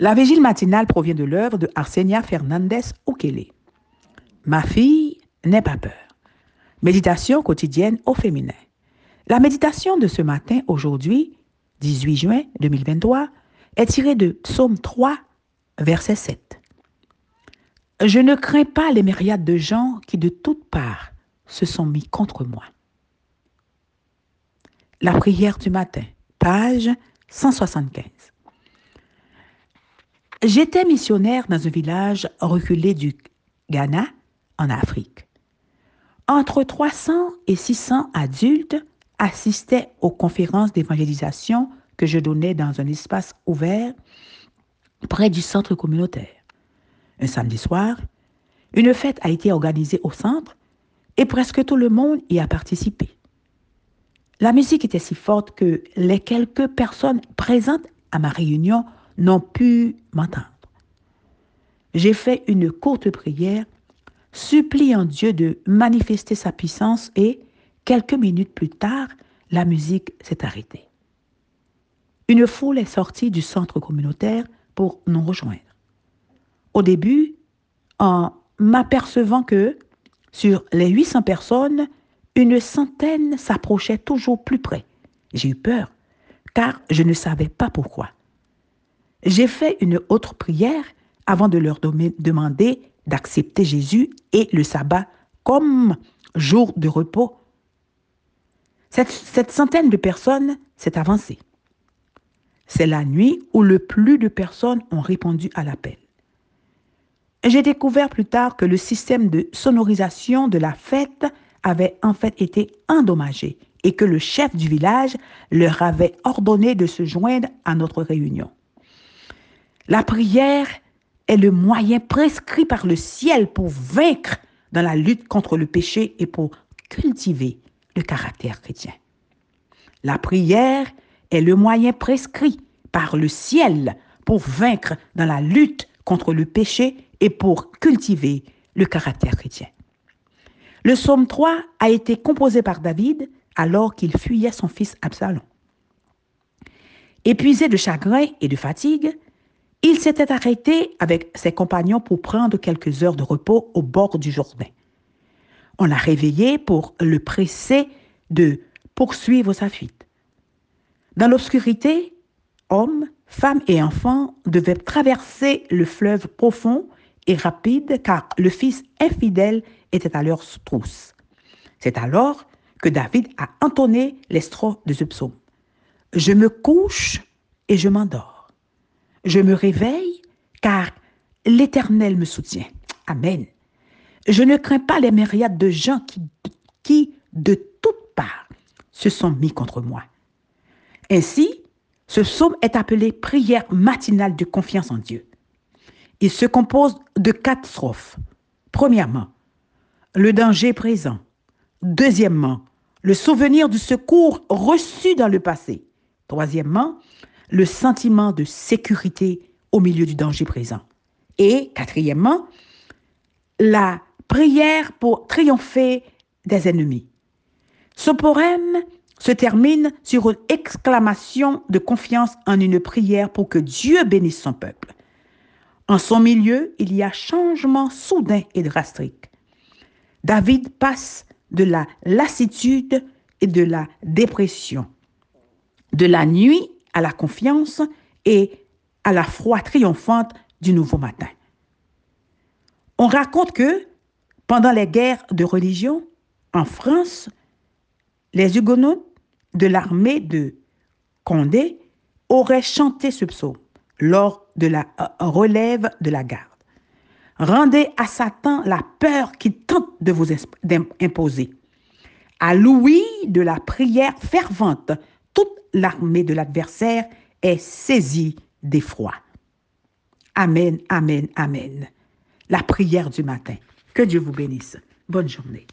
La vigile matinale provient de l'œuvre de Arsenia Fernandez Ukele. Ma fille n'aie pas peur. Méditation quotidienne au féminin. La méditation de ce matin, aujourd'hui, 18 juin 2023, est tirée de Psaume 3, verset 7. Je ne crains pas les myriades de gens qui de toutes parts se sont mis contre moi. La prière du matin, page 175. J'étais missionnaire dans un village reculé du Ghana, en Afrique. Entre 300 et 600 adultes assistaient aux conférences d'évangélisation que je donnais dans un espace ouvert près du centre communautaire. Un samedi soir, une fête a été organisée au centre et presque tout le monde y a participé. La musique était si forte que les quelques personnes présentes à ma réunion n'ont pu m'entendre. J'ai fait une courte prière suppliant Dieu de manifester sa puissance et, quelques minutes plus tard, la musique s'est arrêtée. Une foule est sortie du centre communautaire pour nous rejoindre. Au début, en m'apercevant que, sur les 800 personnes, une centaine s'approchait toujours plus près. J'ai eu peur, car je ne savais pas pourquoi. J'ai fait une autre prière avant de leur demander d'accepter Jésus et le sabbat comme jour de repos. Cette, centaine de personnes s'est avancée. C'est la nuit où le plus de personnes ont répondu à l'appel. J'ai découvert plus tard que le système de sonorisation de la fête avait en fait été endommagé et que le chef du village leur avait ordonné de se joindre à notre réunion. La prière est le moyen prescrit par le ciel pour vaincre dans la lutte contre le péché et pour cultiver le caractère chrétien. La prière est le moyen prescrit par le ciel pour vaincre dans la lutte contre le péché et pour cultiver le caractère chrétien. Le psaume 3 a été composé par David alors qu'il fuyait son fils Absalom. Épuisé de chagrin et de fatigue, il s'était arrêté avec ses compagnons pour prendre quelques heures de repos au bord du Jourdain. On l'a réveillé pour le presser de poursuivre sa fuite. Dans l'obscurité, hommes, femmes et enfants devaient traverser le fleuve profond et rapide car le fils infidèle était à leur trousse. C'est alors que David a entonné les strophes de ce psaume. Je me couche et je m'endors. Je me réveille car l'Éternel me soutient. Amen. Je ne crains pas les myriades de gens qui, de toutes parts, se sont mis contre moi. Ainsi, ce psaume est appelé prière matinale de confiance en Dieu. Il se compose de quatre strophes. Premièrement, le danger présent. Deuxièmement, le souvenir du secours reçu dans le passé. Troisièmement, le sentiment de sécurité au milieu du danger présent. Et quatrièmement, la prière pour triompher des ennemis. Ce poème se termine sur une exclamation de confiance en une prière pour que Dieu bénisse son peuple. En son milieu, il y a changement soudain et drastique. David passe de la lassitude et de la dépression, de la nuit à la confiance et à la foi triomphante du nouveau matin. On raconte que pendant les guerres de religion en France, les huguenots de l'armée de Condé auraient chanté ce psaume lors de la euh, relève de la garde. Rendez à Satan la peur qu'il tente de vous imposer. À Louis de la prière fervente toute l'armée de l'adversaire est saisie d'effroi. Amen, amen, amen. La prière du matin. Que Dieu vous bénisse. Bonne journée.